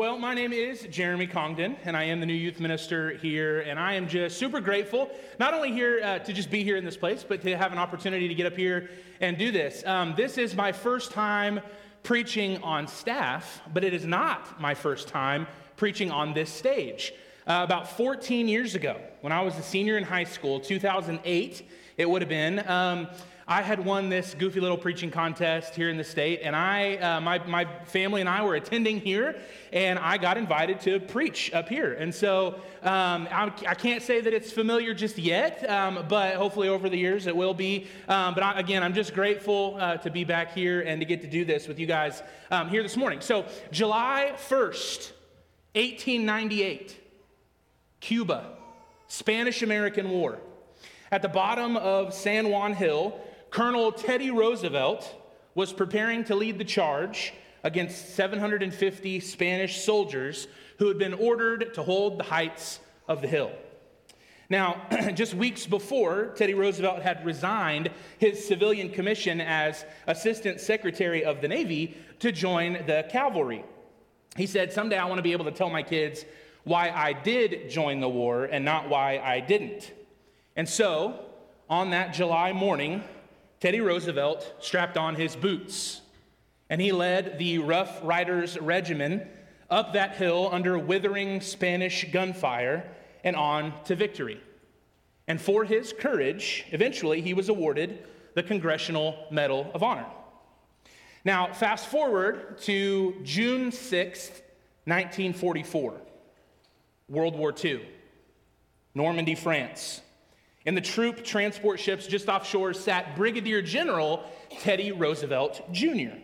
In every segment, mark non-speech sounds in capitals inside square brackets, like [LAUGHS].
Well, my name is Jeremy Congdon, and I am the new youth minister here. And I am just super grateful, not only here uh, to just be here in this place, but to have an opportunity to get up here and do this. Um, this is my first time preaching on staff, but it is not my first time preaching on this stage. Uh, about 14 years ago, when I was a senior in high school, 2008, it would have been. Um, I had won this goofy little preaching contest here in the state, and I, uh, my, my family and I were attending here, and I got invited to preach up here. And so um, I, I, can't say that it's familiar just yet, um, but hopefully over the years it will be. Um, but I, again, I'm just grateful uh, to be back here and to get to do this with you guys um, here this morning. So, July 1st, 1898, Cuba, Spanish American War. At the bottom of San Juan Hill, Colonel Teddy Roosevelt was preparing to lead the charge against 750 Spanish soldiers who had been ordered to hold the heights of the hill. Now, [CLEARS THROAT] just weeks before, Teddy Roosevelt had resigned his civilian commission as Assistant Secretary of the Navy to join the cavalry. He said, Someday I want to be able to tell my kids why I did join the war and not why I didn't. And so, on that July morning, Teddy Roosevelt strapped on his boots and he led the Rough Riders Regiment up that hill under withering Spanish gunfire and on to victory. And for his courage, eventually he was awarded the Congressional Medal of Honor. Now, fast forward to June 6th, 1944, World War II, Normandy, France. In the troop transport ships just offshore sat Brigadier General Teddy Roosevelt Jr.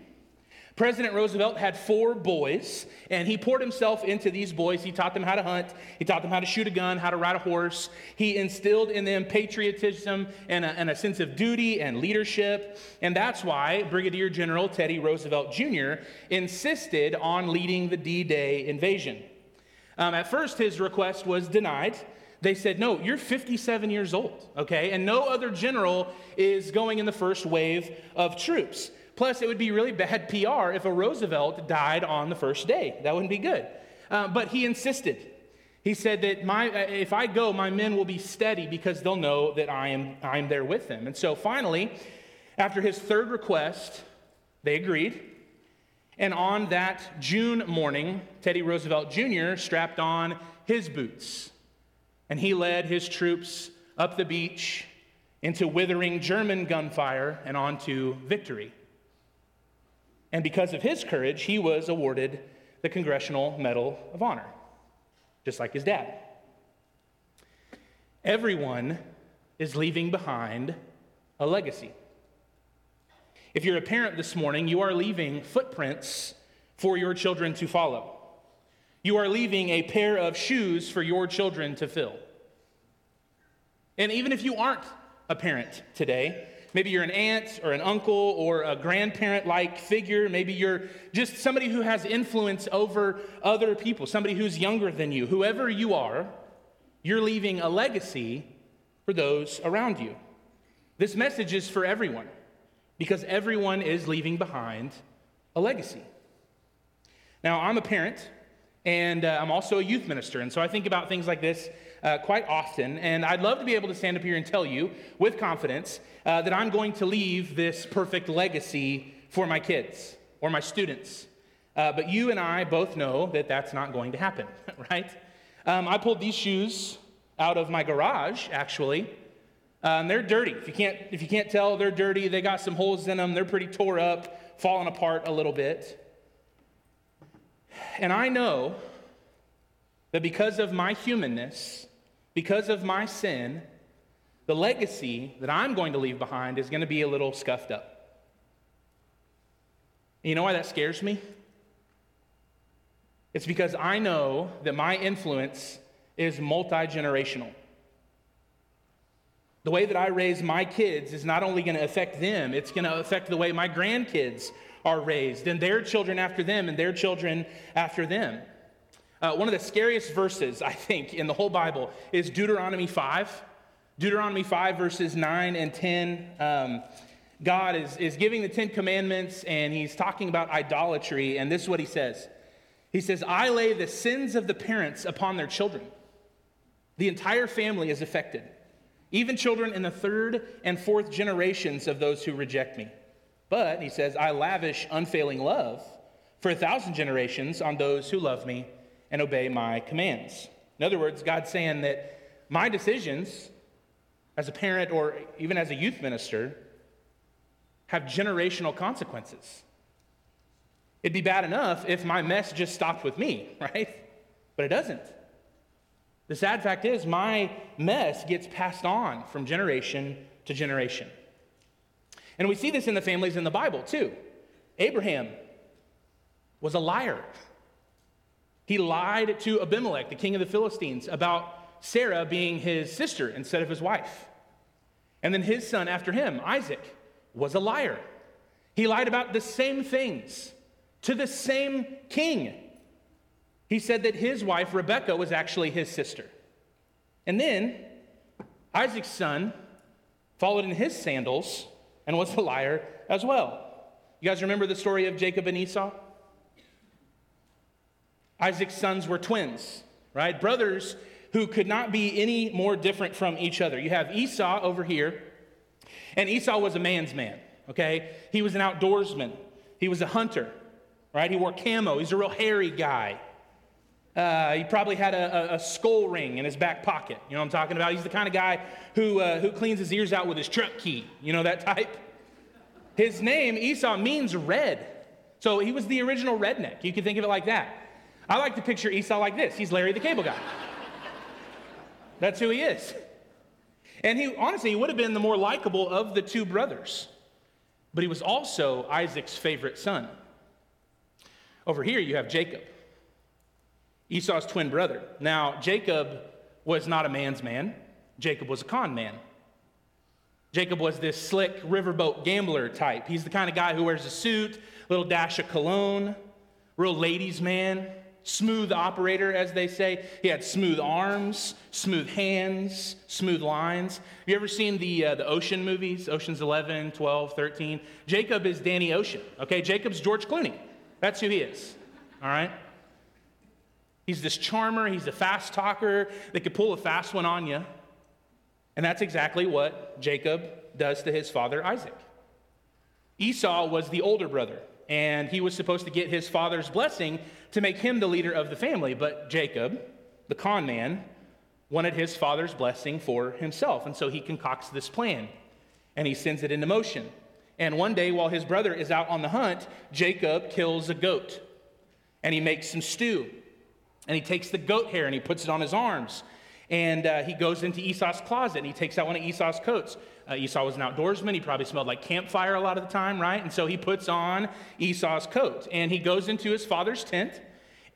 President Roosevelt had four boys, and he poured himself into these boys. He taught them how to hunt, he taught them how to shoot a gun, how to ride a horse. He instilled in them patriotism and a, and a sense of duty and leadership. And that's why Brigadier General Teddy Roosevelt Jr. insisted on leading the D Day invasion. Um, at first, his request was denied they said, No, you're 57 years old, okay? And no other general is going in the first wave of troops. Plus, it would be really bad PR if a Roosevelt died on the first day. That wouldn't be good. Uh, but he insisted. He said that my, uh, if I go, my men will be steady because they'll know that I am, I am there with them. And so finally, after his third request, they agreed. And on that June morning, Teddy Roosevelt Jr. strapped on his boots and he led his troops up the beach into withering German gunfire and on to victory. And because of his courage, he was awarded the Congressional Medal of Honor, just like his dad. Everyone is leaving behind a legacy. If you're a parent this morning, you are leaving footprints for your children to follow. You are leaving a pair of shoes for your children to fill. And even if you aren't a parent today, maybe you're an aunt or an uncle or a grandparent like figure, maybe you're just somebody who has influence over other people, somebody who's younger than you, whoever you are, you're leaving a legacy for those around you. This message is for everyone because everyone is leaving behind a legacy. Now, I'm a parent and uh, I'm also a youth minister. And so I think about things like this uh, quite often. And I'd love to be able to stand up here and tell you with confidence uh, that I'm going to leave this perfect legacy for my kids or my students. Uh, but you and I both know that that's not going to happen, [LAUGHS] right? Um, I pulled these shoes out of my garage, actually. Um, they're dirty. If you, can't, if you can't tell, they're dirty. They got some holes in them. They're pretty tore up, falling apart a little bit. And I know that because of my humanness, because of my sin, the legacy that I'm going to leave behind is going to be a little scuffed up. You know why that scares me? It's because I know that my influence is multi generational. The way that I raise my kids is not only going to affect them, it's going to affect the way my grandkids are raised, and their children after them, and their children after them. Uh, one of the scariest verses, I think, in the whole Bible is Deuteronomy 5. Deuteronomy 5, verses 9 and 10. Um, God is, is giving the Ten Commandments, and he's talking about idolatry, and this is what he says. He He says, I lay the sins of the parents upon their children. The entire family is affected, even children in the third and fourth generations of those who reject me. But, he says, I lavish unfailing love for a thousand generations on those who love me and obey my commands. In other words, God's saying that my decisions as a parent or even as a youth minister have generational consequences. It'd be bad enough if my mess just stopped with me, [LAUGHS] right? But it doesn't. The sad fact is, my mess gets passed on from generation to generation. And we see this in the families in the Bible, too. Abraham was a liar. He lied to Abimelech, the king of the Philistines, about Sarah being his sister instead of his wife. And then his son after him, Isaac, was a liar. He lied about the same things to the same king. He said that his wife, Rebekah, was actually his sister. And then Isaac's son followed in his sandals and was a liar as well. You guys remember the story of Jacob and Esau? Isaac's sons were twins, right? Brothers who could not be any more different from each other. You have Esau over here, and Esau was a man's man, okay? He was an outdoorsman, he was a hunter, right? He wore camo, he's a real hairy guy. Uh, he probably had a, a, a, skull ring in his back pocket. You know what I'm talking about? He's the kind of guy who, uh, who cleans his ears out with his truck key. You know that type? His name, Esau, means red. So he was the original redneck. You can think of it like that. I like to picture Esau like this he's Larry the Cable Guy. [LAUGHS] That's who he is. And he, honestly, he would have been the more likable of the two brothers. But he was also Isaac's favorite son. Over here, you have Jacob, Esau's twin brother. Now, Jacob was not a man's man, Jacob was a con man. Jacob was this slick riverboat gambler type. He's the kind of guy who wears a suit, little dash of cologne, real ladies' man smooth operator, as they say. He had smooth arms, smooth hands, smooth lines. Have you ever seen the, uh, the Ocean movies, Ocean's 11, 12, 13? Jacob is Danny Ocean, okay? Jacob's George Clooney. That's who he is, all right? He's this charmer, he's a fast talker that could pull a fast one on you. And that's exactly what Jacob does to his father Isaac. Esau was the older brother, and he was supposed to get his father's blessing to make him the leader of the family. But Jacob, the con man, wanted his father's blessing for himself. And so he concocts this plan and he sends it into motion. And one day, while his brother is out on the hunt, Jacob kills a goat and he makes some stew. And he takes the goat hair and he puts it on his arms. And uh, he goes into Esau's closet and he takes out one of Esau's coats. Uh, Esau was an outdoorsman. He probably smelled like campfire a lot of the time, right? And so he puts on Esau's coat and he goes into his father's tent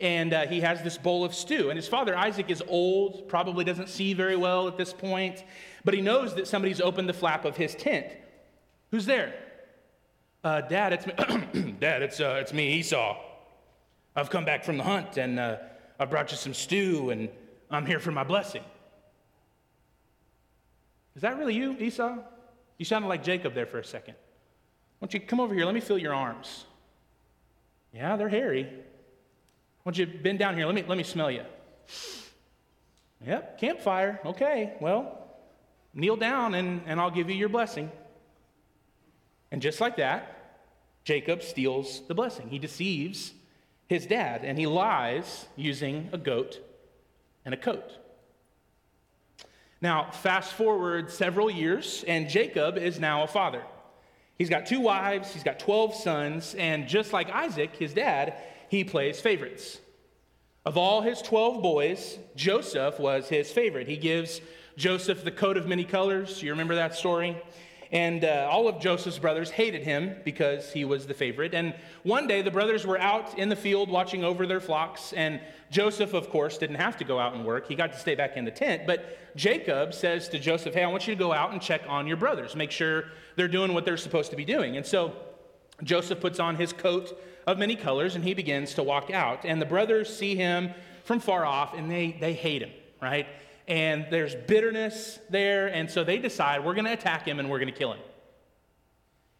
and uh, he has this bowl of stew. And his father, Isaac, is old, probably doesn't see very well at this point, but he knows that somebody's opened the flap of his tent. Who's there? Uh, Dad, it's me. [CLEARS THROAT] Dad, it's, uh, it's me, Esau. I've come back from the hunt and uh, I brought you some stew and I'm here for my blessing. Is that really you, Esau? You sounded like Jacob there for a second. Why don't you come over here? Let me feel your arms. Yeah, they're hairy. Why don't you bend down here? Let me, let me smell you. Yep, campfire. Okay, well, kneel down and, and I'll give you your blessing. And just like that, Jacob steals the blessing. He deceives his dad and he lies using a goat and a coat. Now, fast forward several years, and Jacob is now a father. He's got two wives, he's got 12 sons, and just like Isaac, his dad, he plays favorites. Of all his 12 boys, Joseph was his favorite. He gives Joseph the coat of many colors. You remember that story? And uh, all of Joseph's brothers hated him because he was the favorite. And one day the brothers were out in the field watching over their flocks. And Joseph, of course, didn't have to go out and work. He got to stay back in the tent. But Jacob says to Joseph, Hey, I want you to go out and check on your brothers, make sure they're doing what they're supposed to be doing. And so Joseph puts on his coat of many colors and he begins to walk out. And the brothers see him from far off and they, they hate him, right? And there's bitterness there. And so they decide we're going to attack him and we're going to kill him.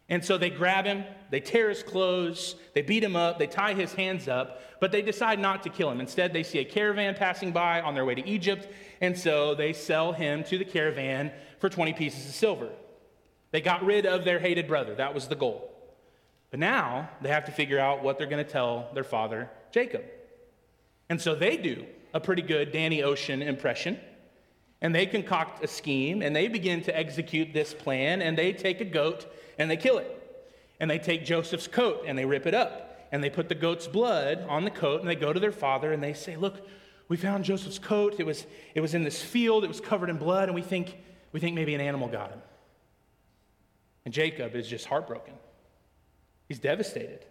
And so they grab him, they tear his clothes, they beat him up, they tie his hands up, but they decide not to kill him. Instead, they see a caravan passing by on their way to Egypt, and so they sell him to the caravan for 20 pieces of silver. They got rid of their hated brother. That was the goal. But now they have to figure out what they're going to tell their father, Jacob. And so they do a pretty good Danny Ocean impression. And they concoct a scheme and they begin to execute this plan and they take a goat and they kill it. And they take Joseph's coat and they rip it up. And they put the goat's blood on the coat and they go to their father and they say, Look, we found Joseph's coat. It was, it was in this field, it was covered in blood, and we think, we think maybe an animal got him. And Jacob is just heartbroken. He's devastated.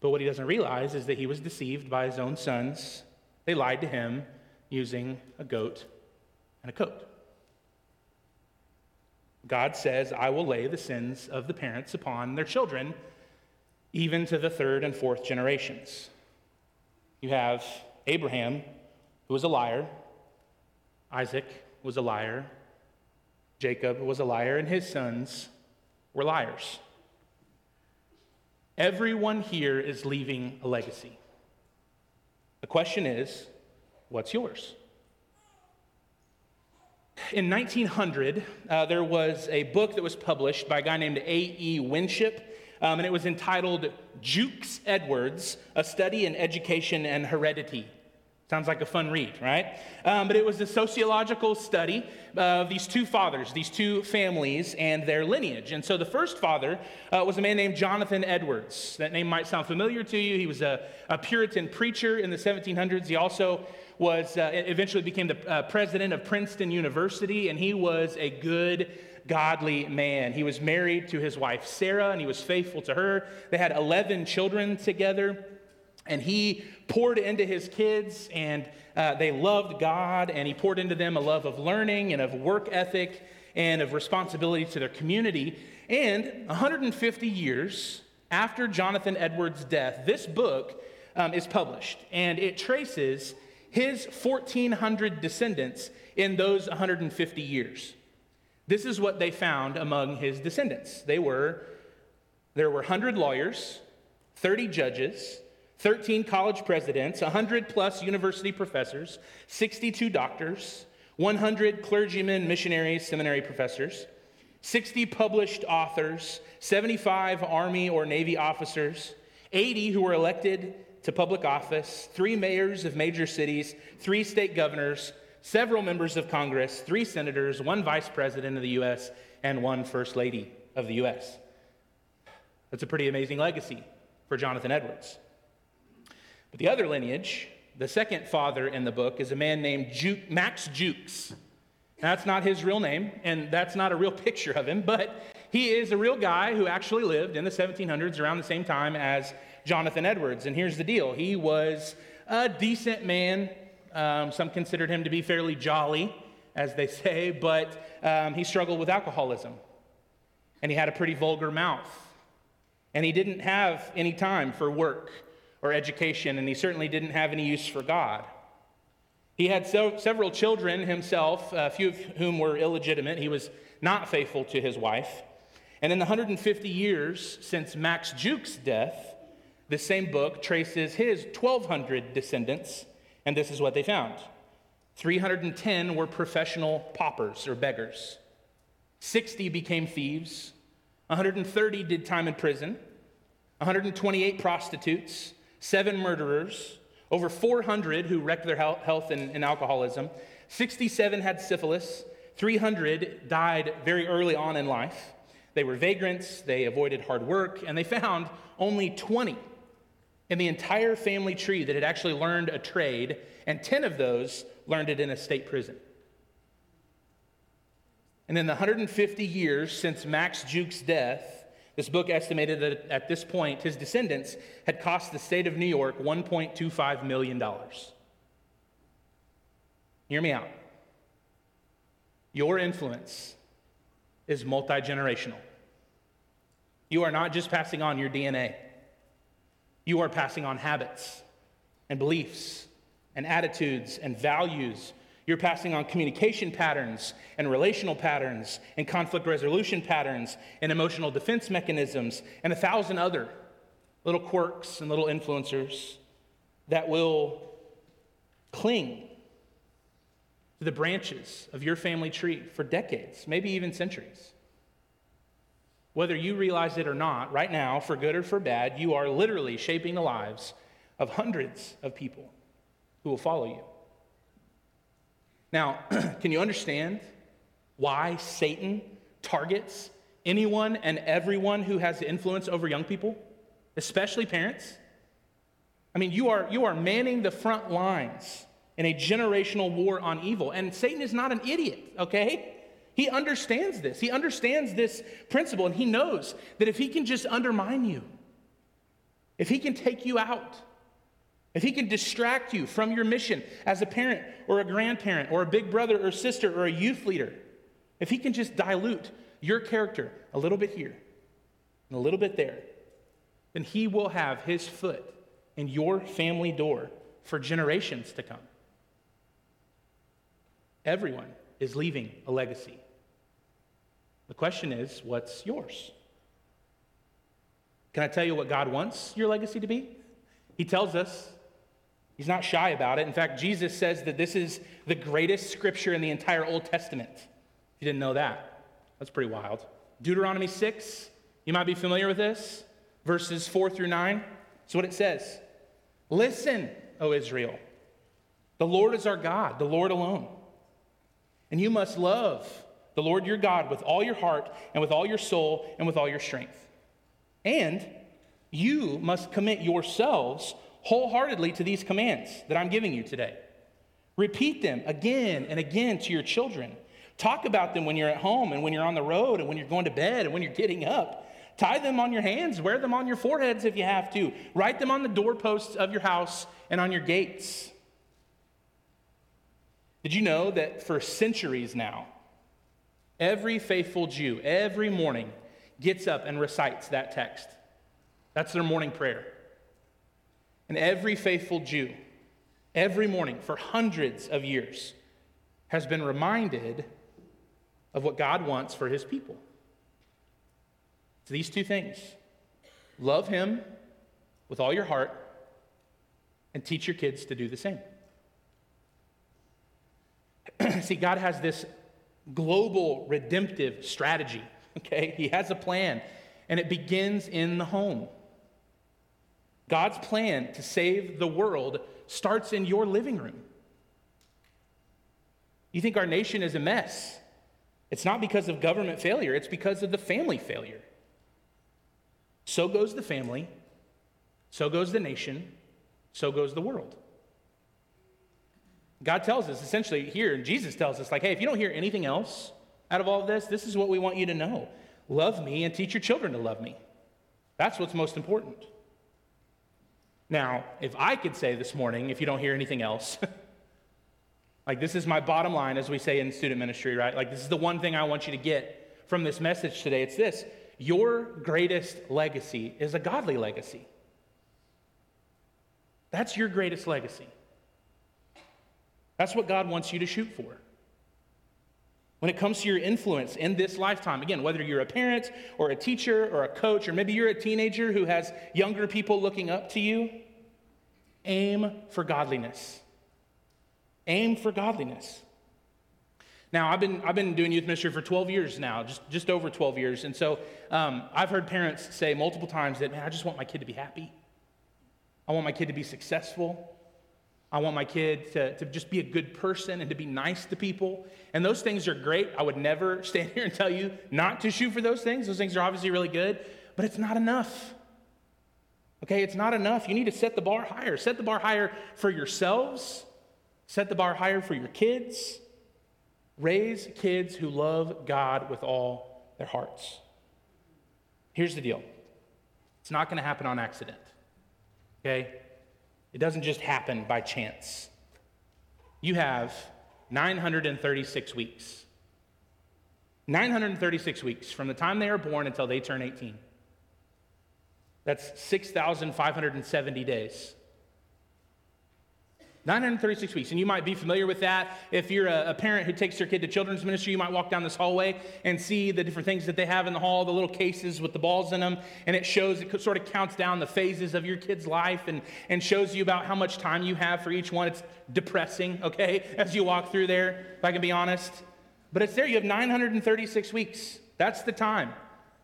But what he doesn't realize is that he was deceived by his own sons. They lied to him using a goat and a coat. God says, I will lay the sins of the parents upon their children, even to the third and fourth generations. You have Abraham, who was a liar, Isaac was a liar, Jacob was a liar, and his sons were liars. Everyone here is leaving a legacy. The question is, what's yours? In 1900, uh, there was a book that was published by a guy named A.E. Winship, um, and it was entitled Jukes Edwards A Study in Education and Heredity. Sounds like a fun read, right? Um, but it was a sociological study of these two fathers, these two families, and their lineage. And so the first father uh, was a man named Jonathan Edwards. That name might sound familiar to you. He was a, a Puritan preacher in the 1700s. He also was uh, eventually became the uh, president of Princeton University, and he was a good, godly man. He was married to his wife Sarah, and he was faithful to her. They had 11 children together. And he poured into his kids, and uh, they loved God, and he poured into them a love of learning and of work ethic and of responsibility to their community. And 150 years after Jonathan Edwards' death, this book um, is published, and it traces his 1,400 descendants in those 150 years. This is what they found among his descendants. They were, there were 100 lawyers, 30 judges, 13 college presidents, 100 plus university professors, 62 doctors, 100 clergymen, missionaries, seminary professors, 60 published authors, 75 Army or Navy officers, 80 who were elected to public office, three mayors of major cities, three state governors, several members of Congress, three senators, one vice president of the U.S., and one first lady of the U.S. That's a pretty amazing legacy for Jonathan Edwards. But the other lineage, the second father in the book, is a man named Max Jukes. That's not his real name, and that's not a real picture of him, but he is a real guy who actually lived in the 1700s around the same time as Jonathan Edwards. And here's the deal he was a decent man. Um, some considered him to be fairly jolly, as they [LAUGHS] say, but um, he struggled with alcoholism. And he had a pretty vulgar mouth. And he didn't have any time for work or education, and he certainly didn't have any use for God. He had so, several children himself, a few of whom were illegitimate. He was not faithful to his wife. And in the 150 years since Max Jukes' death, the same book traces his 1,200 descendants, and this is what they found. 310 were professional paupers or beggars, 60 became thieves, 130 did time in prison, 128 prostitutes, seven murderers, over 400 who wrecked their health in alcoholism, 67 had syphilis, 300 died very early on in life. They were vagrants, they avoided hard work, and they found only 20 in the entire family tree that had actually learned a trade, and 10 of those learned it in a state prison. And in the 150 years since Max Jukes' death, this book estimated that at this point, his descendants had cost the state of New York $1.25 million. Hear me out. Your influence is multi generational. You are not just passing on your DNA, you are passing on habits and beliefs and attitudes and values. You're passing on communication patterns and relational patterns and conflict resolution patterns and emotional defense mechanisms and a thousand other little quirks and little influencers that will cling to the branches of your family tree for decades, maybe even centuries. Whether you realize it or not, right now, for good or for bad, you are literally shaping the lives of hundreds of people who will follow you. Now, [CLEARS THROAT] can you understand why Satan targets anyone and everyone who has influence over young people, especially parents? I mean, you are, you are manning the front lines in a generational war on evil. And Satan is not an idiot, okay? He understands this. He understands this principle, and he knows that if he can just undermine you, if he can take you out, if he can distract you from your mission as a parent or a grandparent or a big brother or sister or a youth leader, if he can just dilute your character a little bit here and a little bit there, then he will have his foot in your family door for generations to come. Everyone is leaving a legacy. The question is, what's yours? Can I tell you what God wants your legacy to be? He tells us He's not shy about it. In fact, Jesus says that this is the greatest scripture in the entire Old Testament. If you didn't know that, that's pretty wild. Deuteronomy 6, you might be familiar with this, verses 4 through 9. So, what it says Listen, O Israel, the Lord is our God, the Lord alone. And you must love the Lord your God with all your heart and with all your soul and with all your strength. And you must commit yourselves wholeheartedly to these commands that I'm giving you today. Repeat them again and again to your children. Talk about them when you're at home and when you're on the road and when you're going to bed and when you're getting up. Tie them on your hands, wear them on your foreheads if you have to. Write them on the doorposts of your house and on your gates. Did you know that for centuries now, every faithful Jew, every morning, gets up and recites that text? That's their morning prayer. And every faithful Jew, every morning for hundreds of years, has been reminded of what God wants for his people. It's these two things love him with all your heart, and teach your kids to do the same. [CLEARS THROAT] See, God has this global redemptive strategy, [LAUGHS] okay? He has a plan, and it begins in the home. God's plan to save the world starts in your living room. You think our nation is a mess? It's not because of government failure, it's because of the family failure. So goes the family, so goes the nation, so goes the world. God tells us essentially here, and Jesus tells us, like, hey, if you don't hear anything else out of all of this, this is what we want you to know. Love me and teach your children to love me. That's what's most important. Now, if I could say this morning, if you don't hear anything else, [LAUGHS] like this is my bottom line, as we say in student ministry, right? Like this is the one thing I want you to get from this message today. It's this your greatest legacy is a godly legacy. That's your greatest legacy. That's what God wants you to shoot for. When it comes to your influence in this lifetime, again, whether you're a parent or a teacher or a coach, or maybe you're a teenager who has younger people looking up to you, aim for godliness. Aim for godliness. Now, I've been, I've been doing youth ministry for 12 years now, just, just over 12 years. And so um, I've heard parents say multiple times that, man, I just want my kid to be happy. I want my kid to be successful. I want my kid to, to just be a good person and to be nice to people. And those things are great. I would never [LAUGHS] stand here and tell you not to shoot for those things. Those things are obviously really good, but it's not enough. Okay, it's not enough. You need to set the bar higher. Set the bar higher for yourselves, set the bar higher for your kids. Raise kids who love God with all their hearts. Here's the deal it's not going to happen on accident. Okay? It doesn't just happen by chance. You have 936 weeks. 936 weeks from the time they are born until they turn 18. That's 6,570 days. 936 weeks. And you might be familiar with that. If you're a, a, parent who takes their kid to children's ministry, you might walk down this hallway and see the different things that they have in the hall, the little cases with the balls in them. And it shows, it sort of counts down the phases of your kid's life and, and shows you about how much time you have for each one. It's depressing, okay, [LAUGHS] as you walk through there, if I can be honest. But it's there. You have 936 weeks. That's the time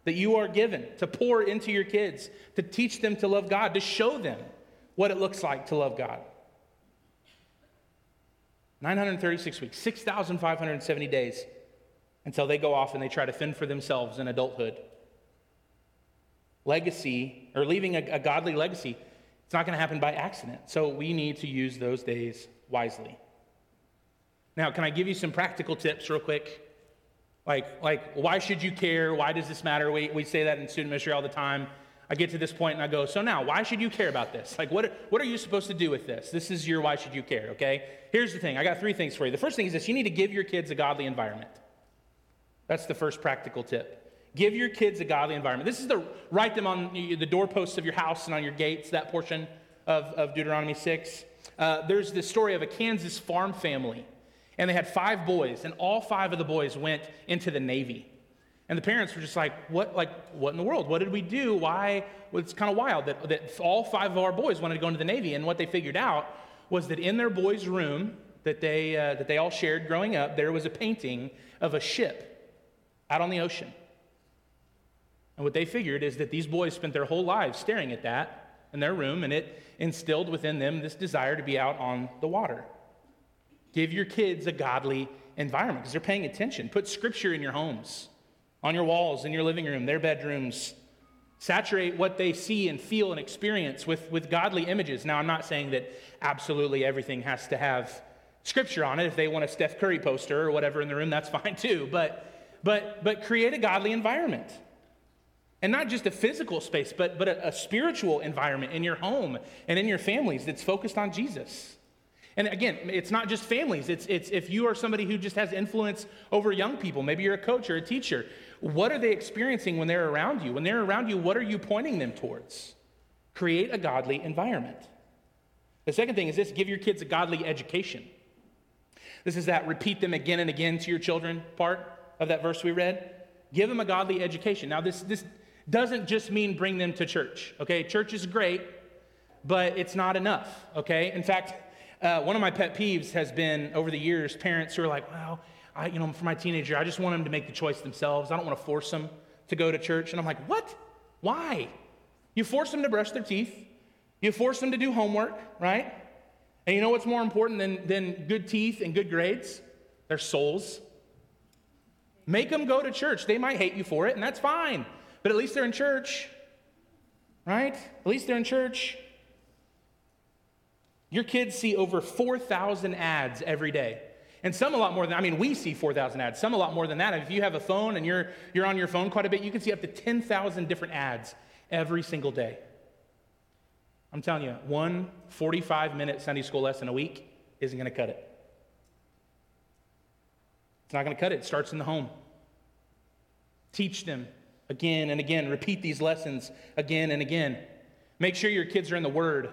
that you are given to pour into your kids, to teach them to love God, to show them what it looks like to love God. 936 weeks, 6,570 days until they go off and they try to fend for themselves in adulthood. Legacy, or leaving a, a godly legacy, it's not going to happen by accident. So we need to use those days wisely. Now, can I give you some practical tips real quick? Like, like why should you care? Why does this matter? We, we say that in student ministry all the time. I get to this point and I go, so now, why should you care about this? Like, what, what are you supposed to do with this? This is your why should you care, okay? Here's the thing I got three things for you. The first thing is this you need to give your kids a godly environment. That's the first practical tip. Give your kids a godly environment. This is the write them on the doorposts of your house and on your gates, that portion of, of Deuteronomy 6. Uh, there's the story of a Kansas farm family, and they had five boys, and all five of the boys went into the Navy. And the parents were just like, what, like, what in the world? What did we do? Why? Well, it's kind of wild that, that all five of our boys wanted to go into the Navy. And what they figured out was that in their boys' room that they, uh, that they all shared growing up, there was a painting of a ship out on the ocean. And what they figured is that these boys spent their whole lives staring at that in their room, and it instilled within them this desire to be out on the water. Give your kids a godly environment because they're paying attention. Put scripture in your homes on your walls, in your living room, their bedrooms. Saturate what they see and feel and experience with, with godly images. Now, I'm not saying that absolutely everything has to have scripture on it. If they want a Steph Curry poster or whatever in the room, that's [LAUGHS] fine too. But, but, but create a godly environment. And not just a physical space, but, but a, a spiritual environment in your home and in your families that's focused on Jesus. And again, it's not just families. It's, it's if you are somebody who just has influence over young people, maybe you're a coach or a teacher, what are they experiencing when they're around you? When they're around you, what are you pointing them towards? Create a godly environment. The second thing is this give your kids a godly education. This is that repeat them again and again to your children part of that verse we read. Give them a godly education. Now, this, this doesn't just mean bring them to church, okay? Church is great, but it's not enough, okay? In fact, uh, one of my pet peeves has been over the years parents who are like, well, I, you know, for my teenager, I just want them to make the choice themselves. I don't want to force them to go to church. And I'm like, what? Why? You force them to brush their teeth. You force them to do homework, right? And you know what's more important than, than good teeth and good grades? Their souls. Make them go to church. They might hate you for it, and that's fine. But at least they're in church, right? At least they're in church. Your kids see over 4,000 ads every day. And some a lot more than, I mean, we see 4,000 ads, some a lot more than that. If you have a phone and you're, you're on your phone quite a bit, you can see up to 10,000 different ads every single day. I'm telling you, one 45 minute Sunday school lesson a week isn't going to cut it. It's not going to cut it. It starts in the home. Teach them again and again. Repeat these lessons again and again. Make sure your kids are in the Word.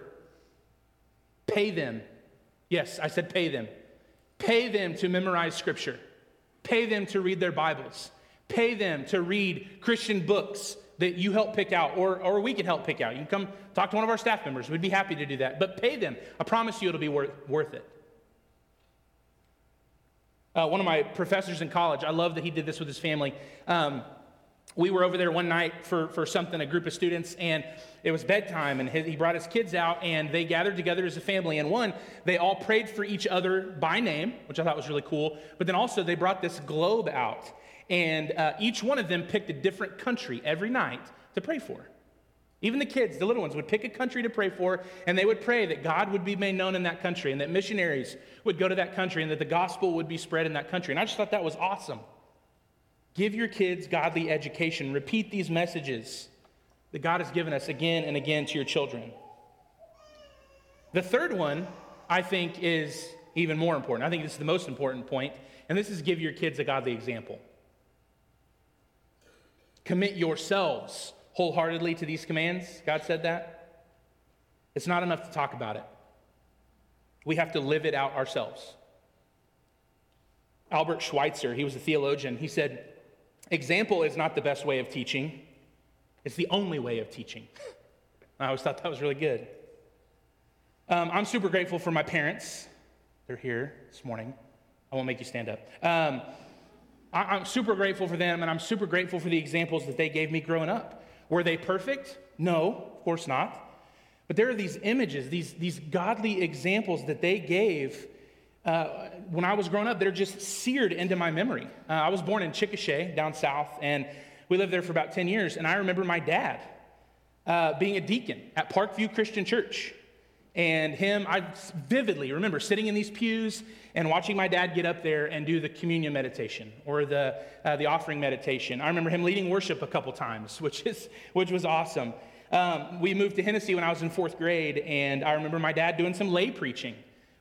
Pay them. Yes, I said pay them. Pay them to memorize scripture. Pay them to read their Bibles. Pay them to read Christian books that you help pick out, or, or we can help pick out. You can come talk to one of our staff members. We'd be happy to do that. But pay them. I promise you it'll be worth, worth it. Uh, one of my professors in college, I love that he did this with his family. Um, we were over there one night for, for something, a group of students, and it was bedtime, and he brought his kids out, and they gathered together as a family. And one, they all prayed for each other by name, which I thought was really cool. But then also, they brought this globe out, and uh, each one of them picked a different country every night to pray for. Even the kids, the little ones, would pick a country to pray for, and they would pray that God would be made known in that country, and that missionaries would go to that country, and that the gospel would be spread in that country. And I just thought that was awesome. Give your kids godly education. Repeat these messages that God has given us again and again to your children. The third one, I think, is even more important. I think this is the most important point, and this is give your kids a godly example. Commit yourselves wholeheartedly to these commands. God said that. It's not enough to talk about it. We have to live it out ourselves. Albert Schweitzer, he was a theologian, he said, Example is not the best way of teaching, it's the only way of teaching. [LAUGHS] I always thought that was really good. Um, I'm super grateful for my parents. They're here this morning. I won't make you stand up. Um, I, am super grateful for them, and I'm super grateful for the examples that they gave me growing up. Were they perfect? No, of course not. But there are these images, these, these godly examples that they gave uh, when I was growing up, they're just seared into my memory. Uh, I was born in Chickasha, down south, and we lived there for about 10 years. And I remember my dad uh, being a deacon at Parkview Christian Church. And him, I vividly remember sitting in these pews and watching my dad get up there and do the communion meditation or the, uh, the offering meditation. I remember him leading worship a couple times, [LAUGHS] which, is, which was awesome. Um, we moved to Hennessey when I was in fourth grade, and I remember my dad doing some lay preaching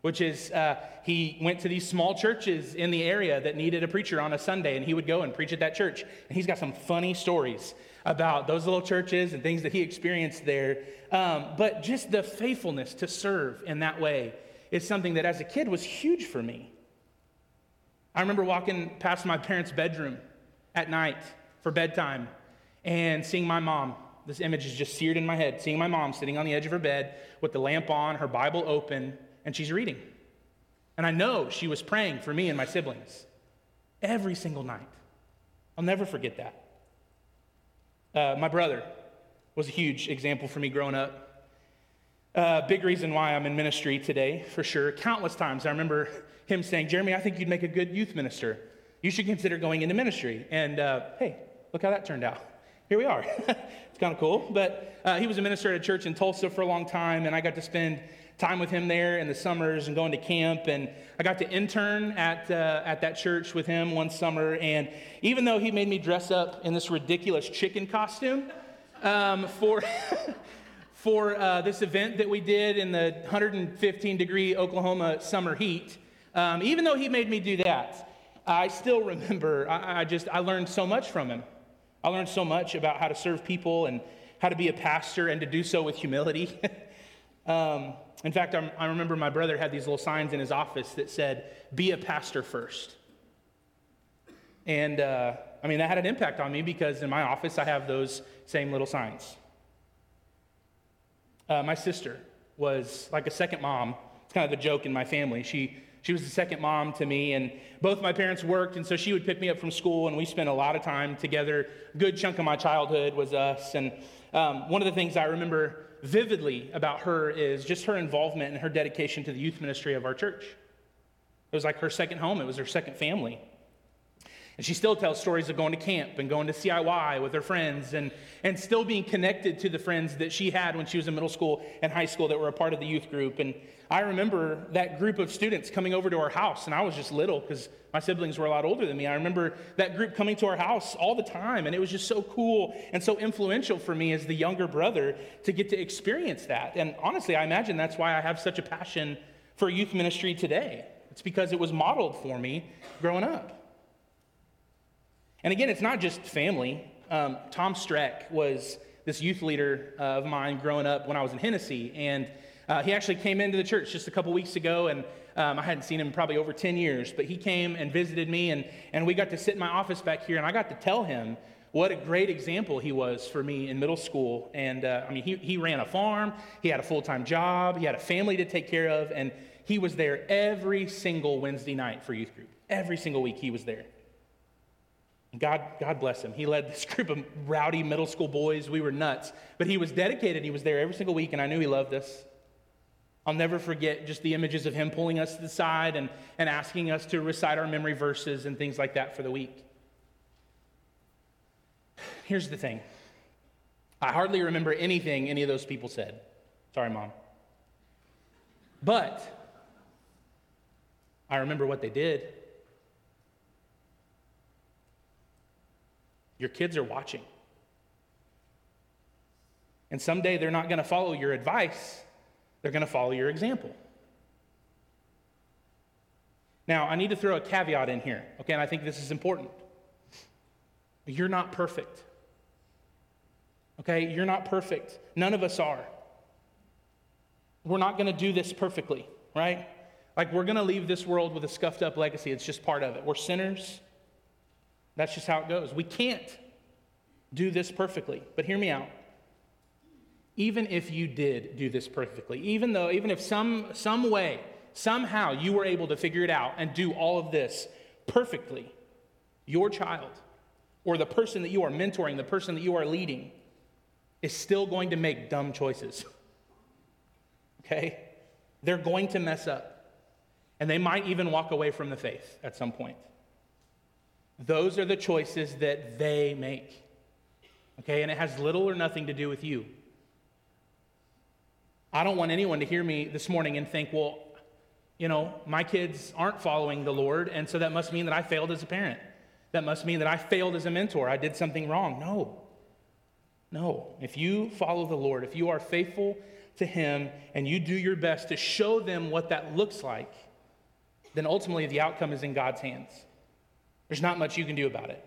which is uh, he went to these small churches in the area that needed a preacher on a Sunday, and he would go and preach at that church. And he's got some funny stories about those little churches and things that he experienced there. Um, but just the faithfulness to serve in that way is something that as a kid was huge for me. I remember walking past my parents' bedroom at night for bedtime and seeing my mom. This image is just seared in my head. Seeing my mom sitting on the edge of her bed with the lamp on, her Bible open, and she's reading. And I know she was praying for me and my siblings every single night. I'll never forget that. Uh, my brother was a huge example for me growing up. Uh, big reason why I'm in ministry today, for sure. Countless times I remember him saying, Jeremy, I think you'd make a good youth minister. You should consider going into ministry. And uh, hey, look how that turned out. Here we are. [LAUGHS] it's kind of cool. But uh, he was a minister at a church in Tulsa for a long time, and I got to spend time with him there in the summers and going to camp. And I got to intern at, uh, at that church with him one summer. And even though he made me dress up in this ridiculous chicken costume um, for, [LAUGHS] for uh, this event that we did in the 115 degree Oklahoma summer heat, um, even though he made me do that, I still remember, [LAUGHS] I, I just, I learned so much from him. I learned so much about how to serve people and how to be a pastor and to do so with humility. [LAUGHS] um, in fact, I'm, i remember my brother had these little signs in his office that said, Be a pastor first. And uh, I mean, that had an impact on me because in my office I have those same little signs. Uh, my sister was like a second mom. It's kind of the joke in my family. She, she was the second mom to me, and both my parents worked, and so she would pick me up from school, and we spent a lot of time together. A Good chunk of my childhood was us. And um, one of the things I remember vividly about her is just her involvement and her dedication to the youth ministry of our church. It was like her second home, it was her second family. And she still tells stories of going to camp and going to CIY with her friends and, and still being connected to the friends that she had when she was in middle school and high school that were a part of the youth group. And I remember that group of students coming over to our house, and I was just little because my siblings were a lot older than me. I remember that group coming to our house all the time, and it was just so cool and so influential for me as the younger brother to get to experience that. And honestly, I imagine that's why I have such a passion for youth ministry today. It's because it was modeled for me growing up. And again, it's not just family. Um, Tom Streck was this youth leader of mine growing up when I was in Hennessey. And uh, he actually came into the church just a couple weeks ago, and um, I hadn't seen him probably over 10 years. But he came and visited me, and, and we got to sit in my office back here, and I got to tell him what a great example he was for me in middle school. And uh, I mean, he, he ran a farm, he had a full time job, he had a family to take care of, and he was there every single Wednesday night for youth group. Every single week he was there. God, God bless him. He led this [LAUGHS] group of rowdy middle school boys. We were nuts. But he was dedicated. He was there every single week, and I knew he loved us. I'll never forget just the images of him pulling us to the side and, and asking us to recite our memory verses and things like that for the week. Here's the thing I hardly remember anything any of those people said. Sorry, Mom. But I remember what they did. Your kids are watching. And someday they're not going to follow your advice, they're going to follow your example. Now, I need to throw a caveat in here, okay, and I think this is important. You're not perfect. Okay, you're not perfect. None of us are. We're not going to do this perfectly, right? Like we're going to leave this world with a scuffed up legacy. It's just part of it. We're sinners. That's just how it goes. We can't do this perfectly. But hear me out. Even if you did do this perfectly, even though, even if some, some way, somehow you were able to figure it out and do all of this perfectly, your child or the person that you are mentoring, the person that you are leading, is still going to make dumb choices. [LAUGHS] okay? They're going to mess up. And they might even walk away from the faith at some point. Those are the choices that they make. Okay? And it has little or nothing to do with you. I don't want anyone to hear me this morning and think, well, you know, my kids aren't following the Lord, and so that must mean that I failed as a parent. That must mean that I failed as a mentor. I did something wrong. No. No. If you follow the Lord, if you are faithful to Him and you do your best to show them what that looks like, then ultimately the outcome is in God's hands. There's not much you can do about it.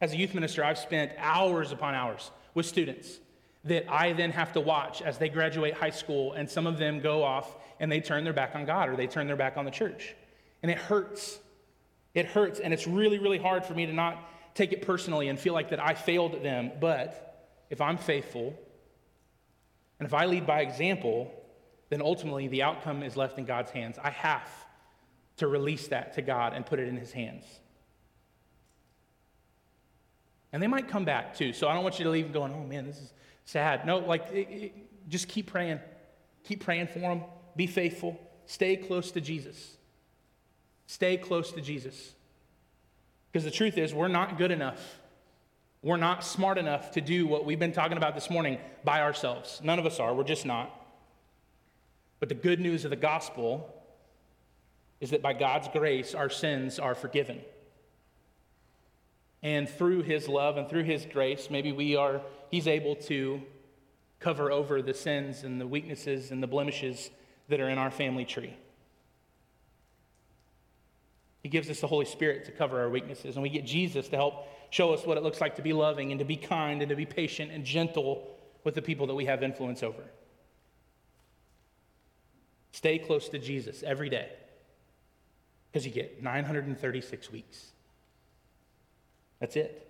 As a youth minister, I've spent hours upon hours with students that I then have to watch as they graduate high school, and some of them go off and they turn their back on God or they turn their back on the church. And it hurts. It hurts, and it's really, really hard for me to not take it personally and feel like that I failed them. But if I'm faithful and if I lead by example, then ultimately the outcome is left in God's hands. I have to release that to God and put it in His hands. And they might come back too. So I don't want you to leave going, oh man, this is sad. No, like, it, it, just keep praying. Keep praying for them. Be faithful. Stay close to Jesus. Stay close to Jesus. Because the truth is, we're not good enough. We're not smart enough to do what we've been talking about this morning by ourselves. None of us are. We're just not. But the good news of the gospel is that by God's grace, our sins are forgiven. And through his love and through his grace, maybe we are, he's able to cover over the sins and the weaknesses and the blemishes that are in our family tree. He gives us the Holy Spirit to cover our weaknesses, and we get Jesus to help show us what it looks like to be loving and to be kind and to be patient and gentle with the people that we have influence over. Stay close to Jesus every day because you get 936 weeks. That's it.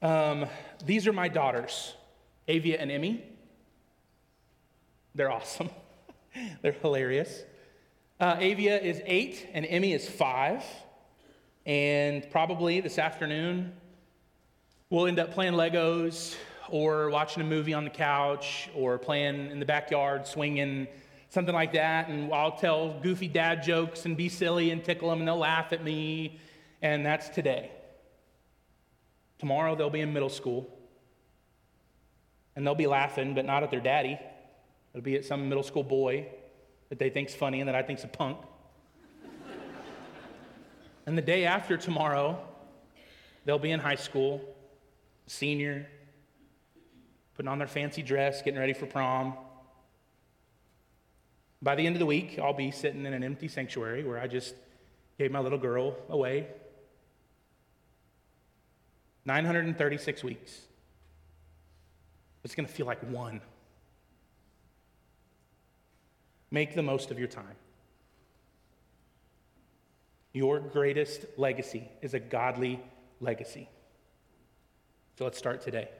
Um, these are my daughters, Avia and Emmy. They're awesome. [LAUGHS] They're hilarious. Uh, Avia is eight and Emmy is five. And probably this afternoon, we'll end up playing Legos or watching a movie on the couch or playing in the backyard, swinging, something like that. And I'll tell goofy dad jokes and be silly and tickle them, and they'll laugh at me. And that's today. Tomorrow they'll be in middle school. And they'll be laughing, but not at their daddy. It'll be at some middle school boy that they think's funny and that I think's a punk. [LAUGHS] and the day after tomorrow, they'll be in high school, senior, putting on their fancy dress, getting ready for prom. By the end of the week, I'll be sitting in an empty sanctuary where I just gave my little girl away 936 weeks. It's going to feel like one. Make the most of your time. Your greatest legacy is a godly legacy. So let's start today.